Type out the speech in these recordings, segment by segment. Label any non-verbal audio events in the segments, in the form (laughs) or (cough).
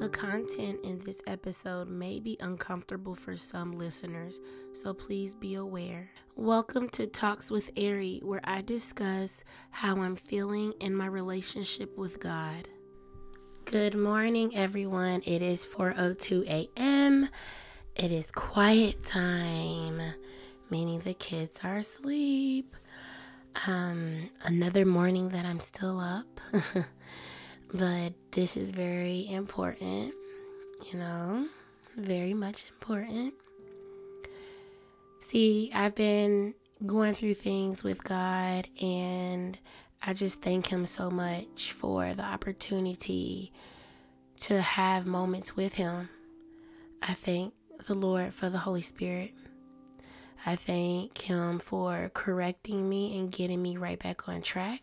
The content in this episode may be uncomfortable for some listeners, so please be aware. Welcome to Talks with Ari, where I discuss how I'm feeling in my relationship with God. Good morning, everyone. It is 4:02 a.m. It is quiet time, meaning the kids are asleep. Um, another morning that I'm still up. (laughs) but this is very important, you know, very much important. See, I've been going through things with God, and I just thank Him so much for the opportunity to have moments with Him. I thank the Lord for the Holy Spirit. I thank Him for correcting me and getting me right back on track.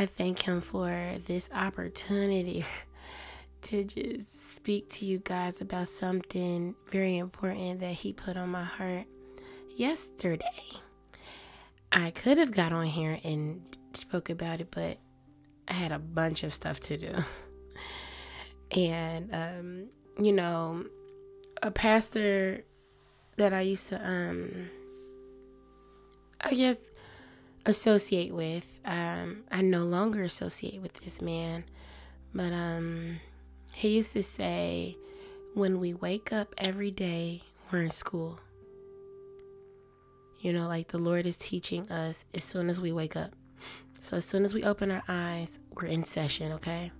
I thank Him for this opportunity (laughs) to just speak to you guys about something very important that He put on my heart yesterday. I could have got on here and spoke about it, but I had a bunch of stuff to do. (laughs) and, um, you know, a pastor that I used to, um, I guess, associate with. Um, I no longer associate with this man, but um, he used to say, when we wake up every day, we're in school. You know, like the Lord is teaching us as soon as we wake up. So as soon as we open our eyes, we're in session, okay?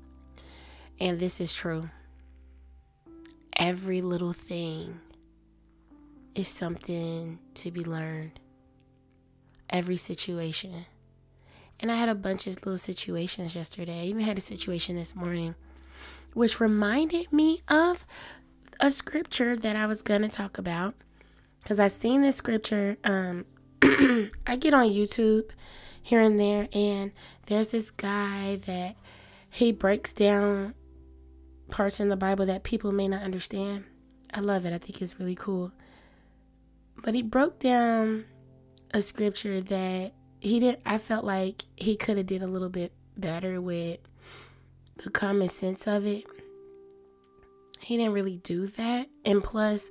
And this is true. Every little thing is something to be learned every situation. And I had a bunch of little situations yesterday. I even had a situation this morning, which reminded me of a scripture that I was going to talk about. Because I've seen this scripture. Um, (clears throat) I get on YouTube here and there, and there's this guy that he breaks down parts in the Bible that people may not understand. I love it. I think it's really cool. But he broke down a scripture that he didn't I felt like he could have did a little bit better with the common sense of it. He didn't really do that. And plus,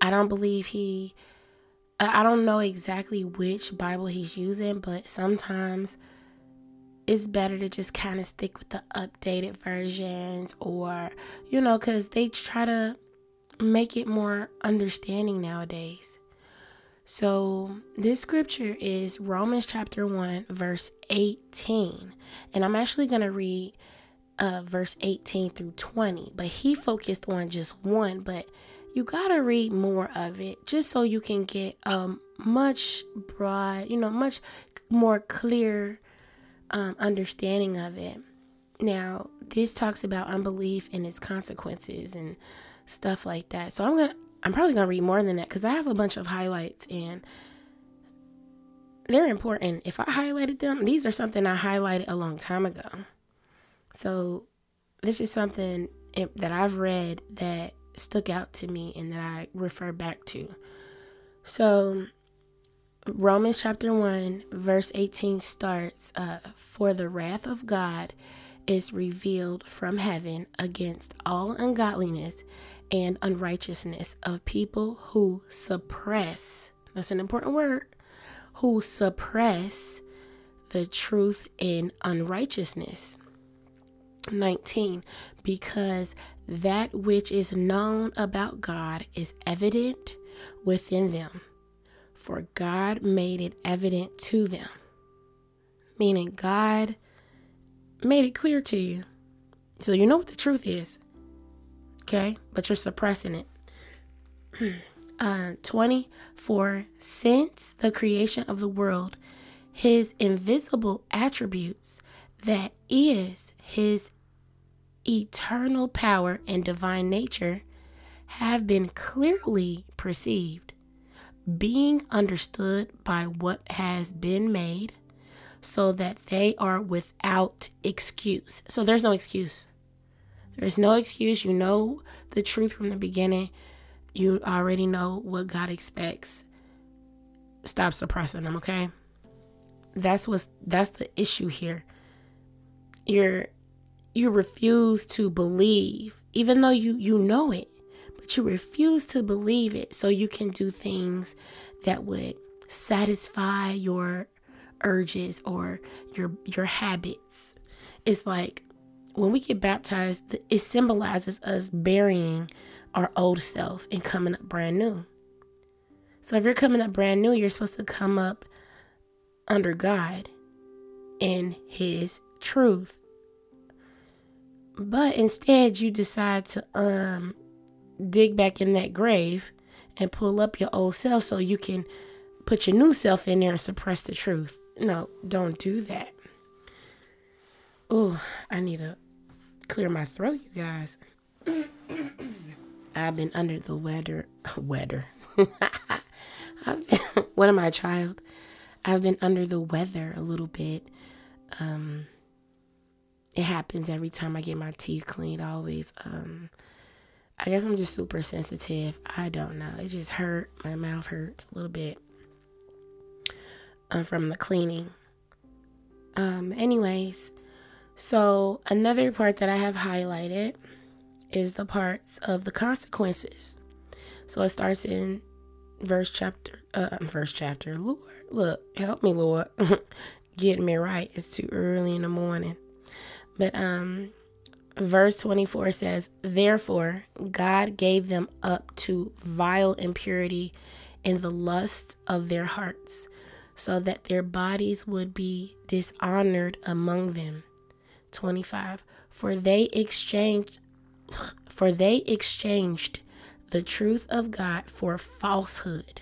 I don't believe he I don't know exactly which Bible he's using, but sometimes it's better to just kind of stick with the updated versions or you know cuz they try to make it more understanding nowadays. So, this scripture is Romans chapter 1, verse 18. And I'm actually going to read uh, verse 18 through 20, but he focused on just one. But you got to read more of it just so you can get um much broad, you know, much more clear um, understanding of it. Now, this talks about unbelief and its consequences and stuff like that. So I'm going to I'm probably going to read more than that because I have a bunch of highlights and they're important. If I highlighted them, these are something I highlighted a long time ago. So this is something that I've read that stuck out to me and that I refer back to. So Romans chapter 1, verse 18 starts uh, For the wrath of God is revealed from heaven against all ungodliness and unrighteousness of people who suppress, that's an important word, who suppress the truth in unrighteousness. 19. Because that which is known about God is evident within them, for God made it evident to them. Meaning, God made it clear to you. So you know what the truth is okay? But you're suppressing it. (clears throat) uh, 24 Since the creation of the world, his invisible attributes, that is, his eternal power and divine nature, have been clearly perceived, being understood by what has been made, so that they are without excuse. So there's no excuse. There's no excuse. You know the truth from the beginning. You already know what God expects. Stop suppressing them, okay? That's what's that's the issue here. You're you refuse to believe even though you you know it, but you refuse to believe it so you can do things that would satisfy your urges or your your habits. It's like when we get baptized, it symbolizes us burying our old self and coming up brand new. So if you're coming up brand new, you're supposed to come up under God in His truth. But instead, you decide to um, dig back in that grave and pull up your old self so you can put your new self in there and suppress the truth. No, don't do that. Oh, I need to clear my throat, you guys. I've been under the weather. (laughs) Weather. (laughs) I've been, (laughs) what am I, child? I've been under the weather a little bit. Um, it happens every time I get my teeth cleaned. Always. Um, I guess I'm just super sensitive. I don't know. It just hurt. My mouth hurts a little bit uh, from the cleaning. Um, anyways, so another part that I have highlighted is the parts of the consequences. So it starts in verse chapter, uh, verse chapter. Lord, look, help me, Lord, (laughs) get me right. It's too early in the morning. But um, verse 24 says, Therefore, God gave them up to vile impurity in the lust of their hearts, so that their bodies would be dishonored among them. 25. For they exchanged (sighs) for they exchanged the truth of God for falsehood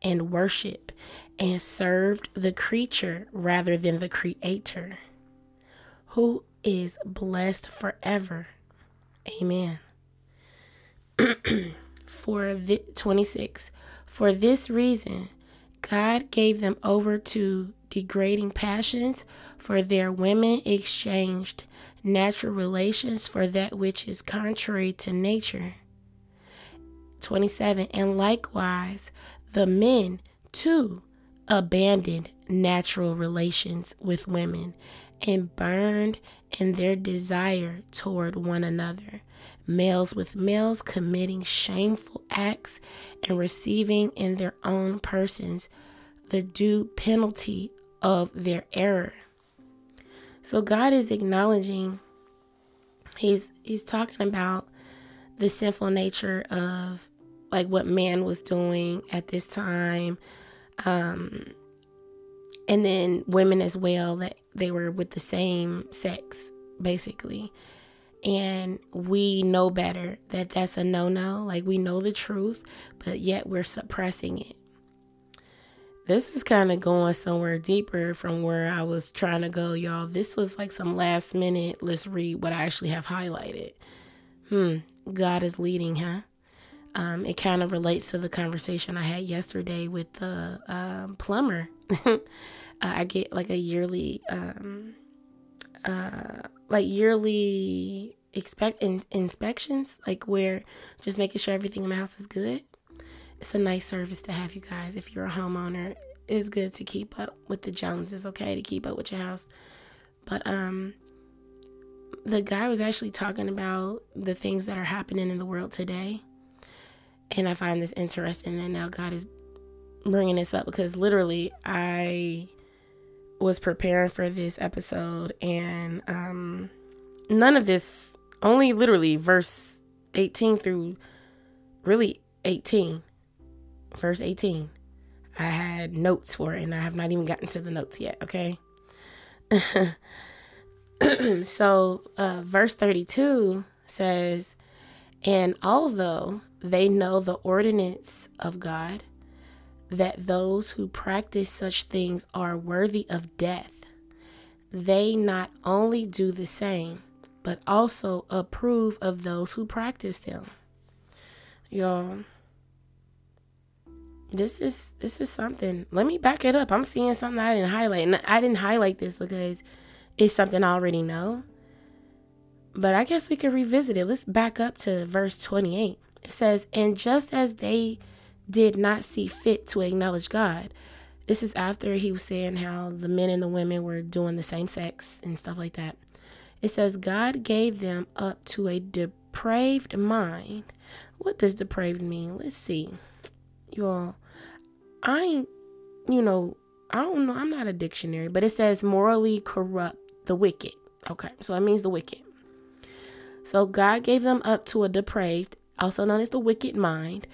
and worship and served the creature rather than the creator who is blessed forever. Amen. (clears throat) for the 26 for this reason God gave them over to degrading passions for their women exchanged natural relations for that which is contrary to nature. 27 and likewise the men too abandoned natural relations with women and burned in their desire toward one another, males with males committing shameful acts and receiving in their own persons the due penalty of their error. So God is acknowledging he's he's talking about the sinful nature of like what man was doing at this time um and then women as well that they were with the same sex basically and we know better that that's a no-no like we know the truth but yet we're suppressing it this is kind of going somewhere deeper from where I was trying to go, y'all. This was like some last minute, let's read what I actually have highlighted. Hmm, God is leading, huh? Um, it kind of relates to the conversation I had yesterday with the um, plumber. (laughs) I get like a yearly, um, uh, like yearly expect in- inspections, like where just making sure everything in my house is good. It's a nice service to have you guys. If you're a homeowner, it's good to keep up with the Joneses. Okay, to keep up with your house. But um, the guy was actually talking about the things that are happening in the world today, and I find this interesting. And now God is bringing this up because literally I was preparing for this episode and um none of this only literally verse 18 through really 18 verse 18 i had notes for it and i have not even gotten to the notes yet okay (laughs) so uh, verse 32 says and although they know the ordinance of god that those who practice such things are worthy of death, they not only do the same, but also approve of those who practice them. Y'all, this is this is something. Let me back it up. I'm seeing something I didn't highlight. And I didn't highlight this because it's something I already know. But I guess we could revisit it. Let's back up to verse 28. It says, And just as they did not see fit to acknowledge God. This is after he was saying how the men and the women were doing the same sex and stuff like that. It says, God gave them up to a depraved mind. What does depraved mean? Let's see. Y'all, I ain't, you know, I don't know. I'm not a dictionary, but it says morally corrupt, the wicked. Okay, so it means the wicked. So God gave them up to a depraved, also known as the wicked mind,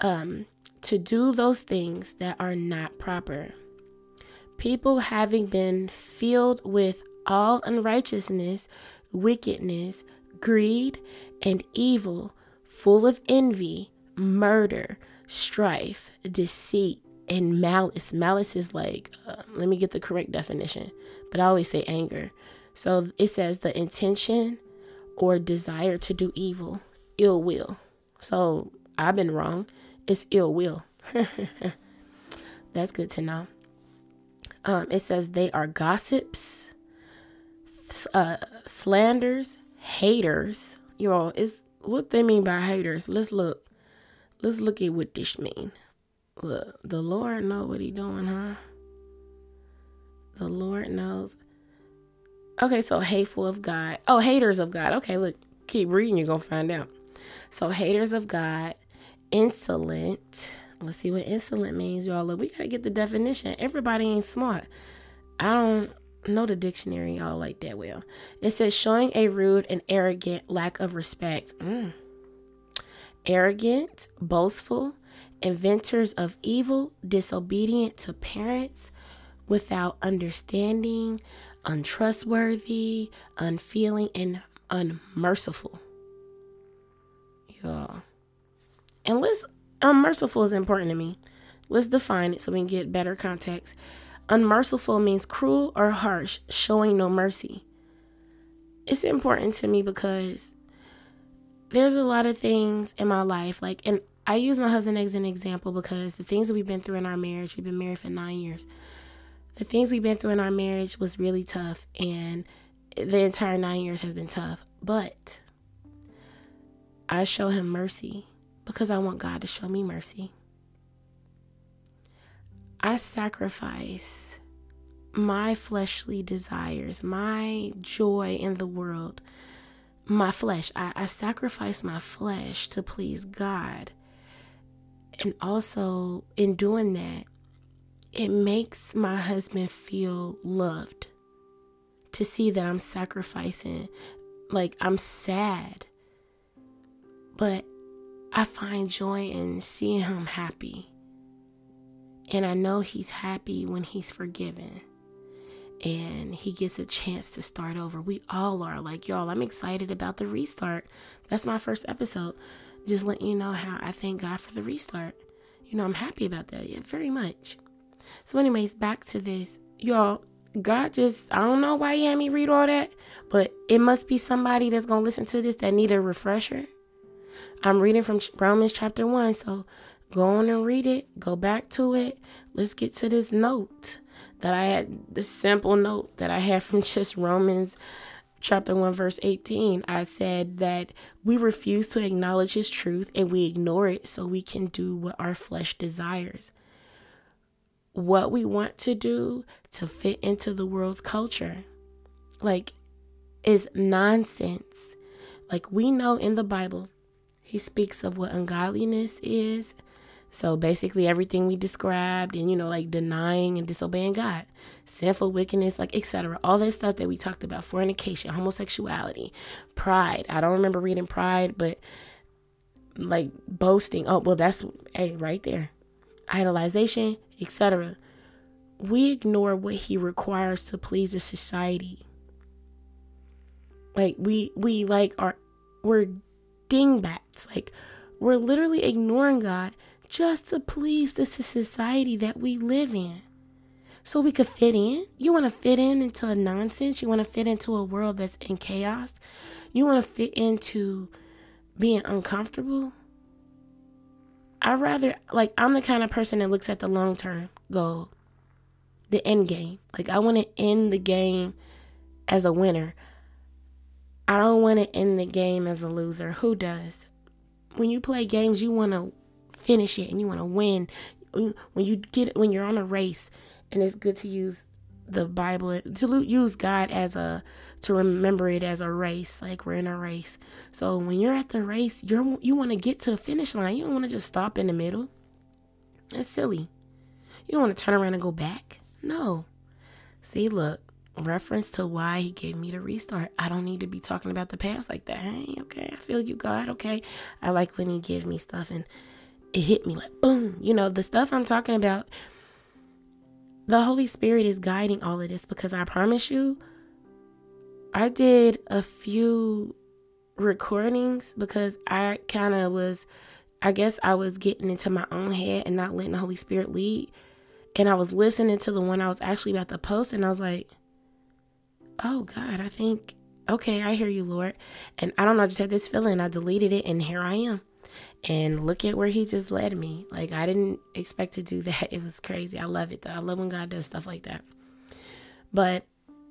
um, to do those things that are not proper. People having been filled with all unrighteousness, wickedness, greed, and evil, full of envy, murder, strife, deceit, and malice. Malice is like, uh, let me get the correct definition, but I always say anger. So it says the intention or desire to do evil, ill will. So I've been wrong. It's ill will. (laughs) That's good to know. Um, it says they are gossips, uh, slanders, haters. Y'all, it's what they mean by haters. Let's look. Let's look at what this mean. Look, the Lord know what he doing, huh? The Lord knows. Okay, so hateful of God. Oh, haters of God. Okay, look, keep reading, you're gonna find out. So haters of God, insolent. Let's see what insolent means, y'all. Look, we gotta get the definition. Everybody ain't smart. I don't know the dictionary y'all like that well. It says showing a rude and arrogant lack of respect. Mm. Arrogant, boastful, inventors of evil, disobedient to parents, without understanding, untrustworthy, unfeeling, and unmerciful. Yeah. And let's unmerciful is important to me. Let's define it so we can get better context. Unmerciful means cruel or harsh, showing no mercy. It's important to me because there's a lot of things in my life, like, and I use my husband as an example because the things that we've been through in our marriage, we've been married for nine years. The things we've been through in our marriage was really tough, and the entire nine years has been tough. But I show him mercy because I want God to show me mercy. I sacrifice my fleshly desires, my joy in the world, my flesh. I, I sacrifice my flesh to please God. And also, in doing that, it makes my husband feel loved to see that I'm sacrificing. Like, I'm sad, but I find joy in seeing him happy. And I know he's happy when he's forgiven and he gets a chance to start over. We all are. Like, y'all, I'm excited about the restart. That's my first episode. Just letting you know how I thank God for the restart. You know, I'm happy about that. Yeah, very much. So, anyways, back to this. Y'all, God just, I don't know why he had me read all that, but it must be somebody that's going to listen to this that need a refresher. I'm reading from Romans chapter 1, so Go on and read it. Go back to it. Let's get to this note that I had, the simple note that I had from (laughs) just Romans chapter 1, verse 18. I said that we refuse to acknowledge his truth and we ignore it so we can do what our flesh desires. What we want to do to fit into the world's culture. Like, is nonsense. Like, we know in the Bible, he speaks of what ungodliness is so basically everything we described and you know like denying and disobeying God, sinful wickedness, like etc. All that stuff that we talked about, fornication, homosexuality, pride. I don't remember reading pride, but like boasting. Oh, well that's hey right there. Idolization, etc. We ignore what he requires to please the society. Like we we like are we're dingbats. Like we're literally ignoring God just to please the society that we live in. So we could fit in. You want to fit in into a nonsense. You want to fit into a world that's in chaos. You want to fit into being uncomfortable. I rather like I'm the kind of person that looks at the long term goal, the end game. Like I want to end the game as a winner. I don't want to end the game as a loser. Who does? When you play games, you want to finish it and you want to win uh, when you get when you're on a race and it's good to use the Bible to use God as a to remember it as a race like we're in a race. So when you're at the race, you're you want to get to the finish line. You don't want to just stop in the middle. That's silly. You don't want to turn around and go back. No. See, look, reference to why he gave me the restart. I don't need to be talking about the past like that. Hey, okay, I feel you, God. Okay. I like when he give me stuff and it hit me like boom. You know, the stuff I'm talking about the Holy Spirit is guiding all of this because I promise you, I did a few recordings because I kind of was, I guess I was getting into my own head and not letting the Holy Spirit lead. And I was listening to the one I was actually about to post, and I was like, oh God, I think, okay, I hear you, Lord. And I don't know, I just had this feeling. I deleted it, and here I am. And look at where he just led me. Like, I didn't expect to do (laughs) that. It was crazy. I love it, though. I love when God does stuff like that. But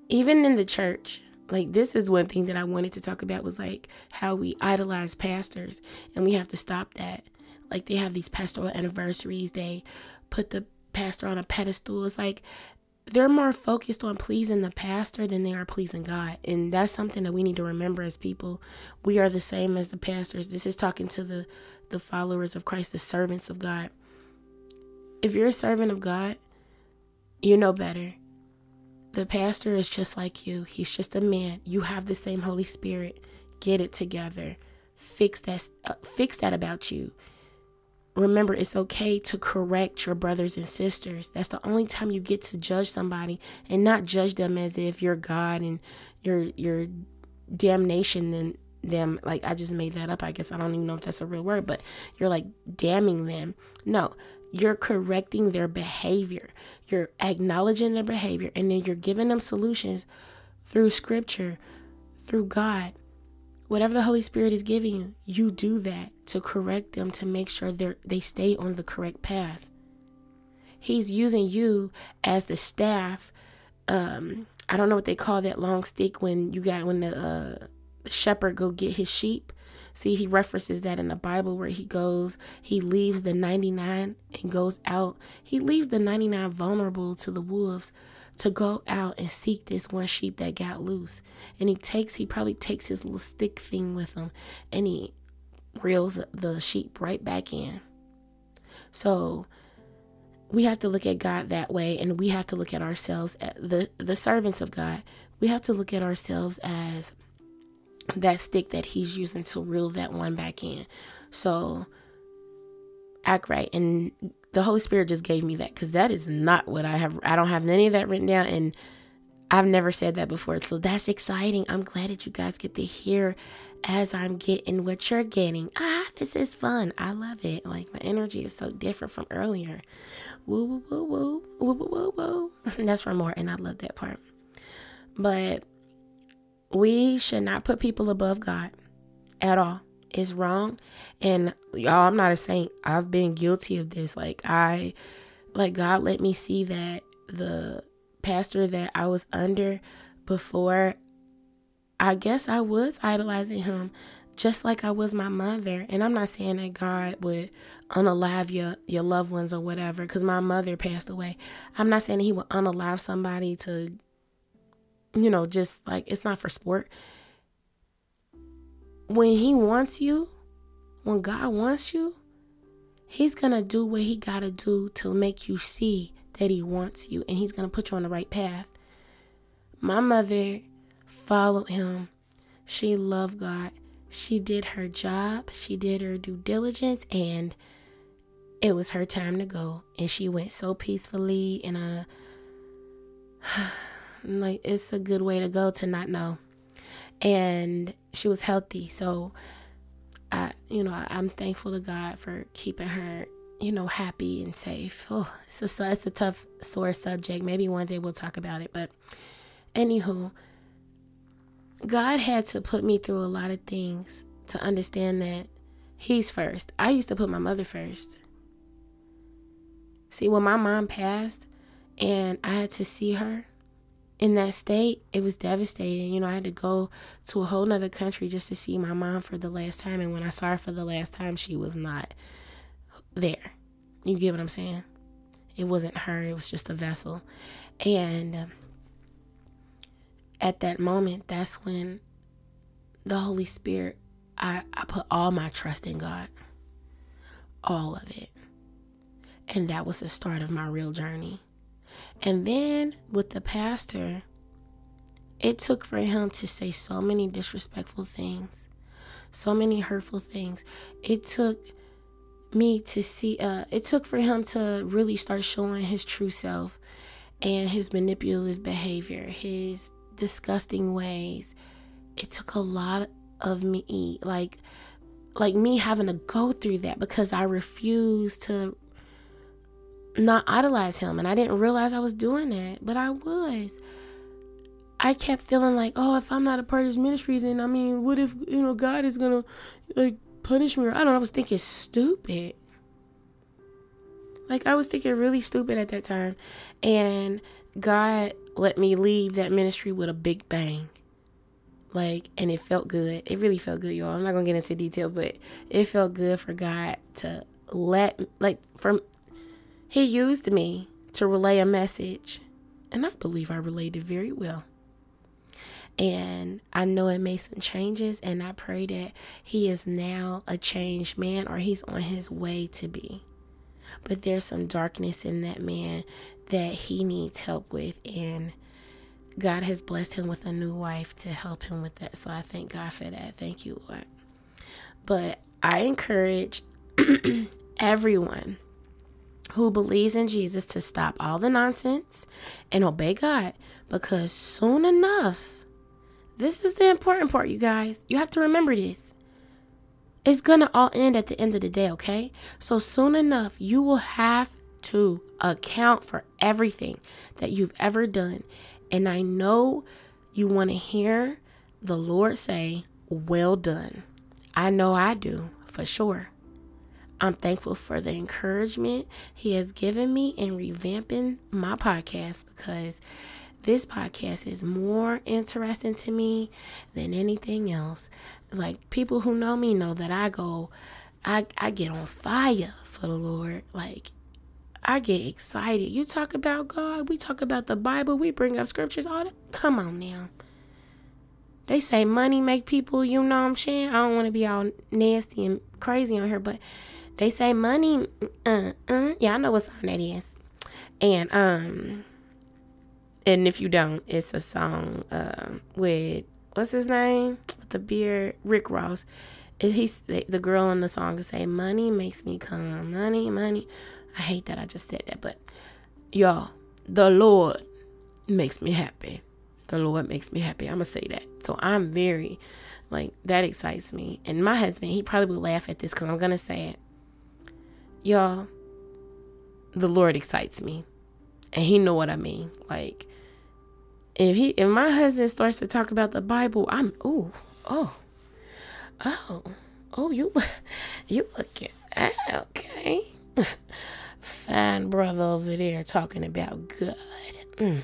even in the church, like this is one thing that I wanted to talk about was like how we idolize pastors and we have to stop that. Like they have these pastoral anniversaries, they put the pastor on a pedestal. It's like they're more focused on pleasing the pastor than they are pleasing God. And that's something that we need to remember as people. We are the same as the pastors. This is talking to the the followers of Christ, the servants of God. If you're a servant of God, you know better. The pastor is just like you. He's just a man. You have the same Holy Spirit. Get it together. Fix that uh, fix that about you remember it's okay to correct your brothers and sisters. That's the only time you get to judge somebody and not judge them as if you're god and your your damnation and them. Like i just made that up i guess. I don't even know if that's a real word but you're like damning them. No you're correcting their behavior. You're acknowledging their behavior and then you're giving them solutions through scripture through god whatever the Holy Spirit is giving you, you do that to correct them to make sure they they stay on the correct path. He's using you as the staff. Um, I don't know what they call that long stick when you got when the, uh, the shepherd go get his sheep. See, he references that in the Bible where he goes, he leaves the 99 and goes out. He leaves the 99 vulnerable to the wolves to go out and seek this one sheep that got loose. And he takes, he probably takes his little stick thing with him and he reels the sheep right back in. So we have to look at God that way and we have to look at ourselves the the servants of God. We have to look at ourselves as that stick that he's using to reel that one back in. So act right and the Holy Spirit just gave me that because that is not what I have. I don't have any of that written down, and I've never said that before. So that's exciting. I'm glad that you guys get to hear as I'm getting what you're getting. Ah, this is fun. I love it. Like my energy is so different from earlier. Woo woo woo woo woo woo woo woo. (laughs) That's for more, and I love that part. But we should not put people above God at all is wrong. And y'all, I'm not a saint. I've been guilty of this. Like I like God let me see that the pastor that I was under before I guess I was idolizing him just like I was my mother. And I'm not saying that God would unalive your, your loved ones or whatever, because my mother passed away. I'm not saying he would unalive somebody to, you know, just like it's not for sport when he wants you, when God wants you, he's going to do what he got to do to make you see that he wants you and he's going to put you on the right path. My mother followed him. She loved God. She did her job, she did her due diligence, and it was her time to go. And she went so peacefully uh, in (sighs) a like it's a good way to go to not know and she was healthy. So I, you know, I, am thankful to God for keeping her, you know, happy and safe. Oh, it's a, it's a tough, sore subject. Maybe one day we'll talk about it. But anywho, God had to put me through a lot of things to understand that He's first. I used to put my mother first. See, when my mom passed and I had to see her, in that state, it was devastating. You know, I had to go to a whole nother country just to see my mom for the last time. And when I saw her for the last time, she was not there. You get what I'm saying? It wasn't her, it was just a vessel. And um, at that moment, that's when the Holy Spirit, I, I put all my trust in God. All of it. And that was the start of my real journey. And then with the pastor, it took for him to say so many disrespectful things, so many hurtful things. It took me to see uh it took for him to really start showing his true self and his manipulative behavior, his disgusting ways. It took a lot of me like like me having to go through that because I refused to not idolize him and I didn't realize I was doing that, but I was. I kept feeling like, oh, if I'm not a part of this ministry, then I mean, what if you know God is gonna like punish me? Or I don't know. I was thinking stupid. Like I was thinking really stupid at that time, and God let me leave that ministry with a big bang. Like, and it felt good. It really felt good, y'all. I'm not gonna get into detail, but it felt good for God to let, like, from He used me to relay a message, and I believe I relayed it very well. And I know it made some changes, and I pray that he is now a changed man or he's on his way to be. But there's some darkness in that man that he needs help with, and God has blessed him with a new wife to help him with that. So I thank God for that. Thank you, Lord. But I encourage (clears throat) everyone who believes in Jesus to stop all the nonsense and obey God because soon enough, this is the important part, you guys. You have to remember this. It's gonna all end at the end of the day, okay? So soon enough, you will have to account for everything that you've ever done. And I know you want to hear the Lord say, Well done. I know I do, for sure. I'm thankful for the encouragement He has given me in revamping my podcast because this podcast is more interesting to me than anything else. Like people who know me know that I go I I get on fire for the Lord. Like I get excited. You talk about God, we talk about the Bible, we bring up scriptures, all that. Come on now. They say money make people, you know what I'm saying? I don't want to be all nasty and crazy on here, but they say money uh, uh yeah, I know what song that is. And um and if you don't, it's a song uh, with what's his name with the beard, Rick Ross. He's the girl in the song is say, "Money makes me come, money, money." I hate that I just said that, but y'all, the Lord makes me happy. The Lord makes me happy. I'm gonna say that. So I'm very, like, that excites me. And my husband, he probably will laugh at this because I'm gonna say it. Y'all, the Lord excites me, and He know what I mean. Like, if he if my husband starts to talk about the Bible, I'm oh oh oh oh you (laughs) you looking okay (laughs) fine brother over there talking about God. Mm,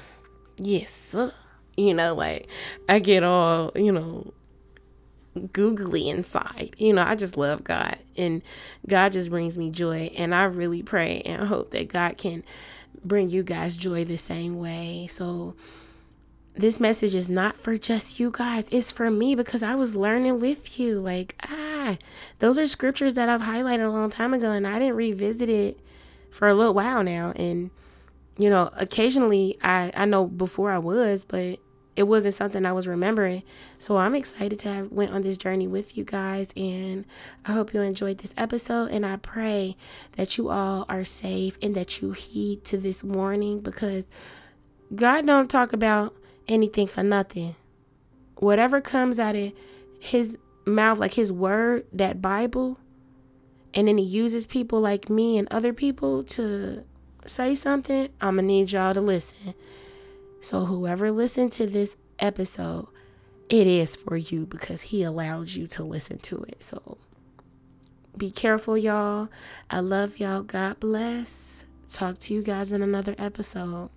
yes, sir. You know, like I get all you know googly inside. You know, I just love God and God just brings me joy and I really pray and hope that God can bring you guys joy the same way. So this message is not for just you guys. It's for me because I was learning with you. Like, ah, those are scriptures that I've highlighted a long time ago and I didn't revisit it for a little while now. And, you know, occasionally I, I know before I was, but it wasn't something I was remembering. So I'm excited to have went on this journey with you guys and I hope you enjoyed this episode and I pray that you all are safe and that you heed to this warning because God don't talk about anything for nothing. Whatever comes out of his mouth, like his word, that Bible, and then he uses people like me and other people to say something, I'm to need y'all to listen. So, whoever listened to this episode, it is for you because he allowed you to listen to it. So, be careful, y'all. I love y'all. God bless. Talk to you guys in another episode.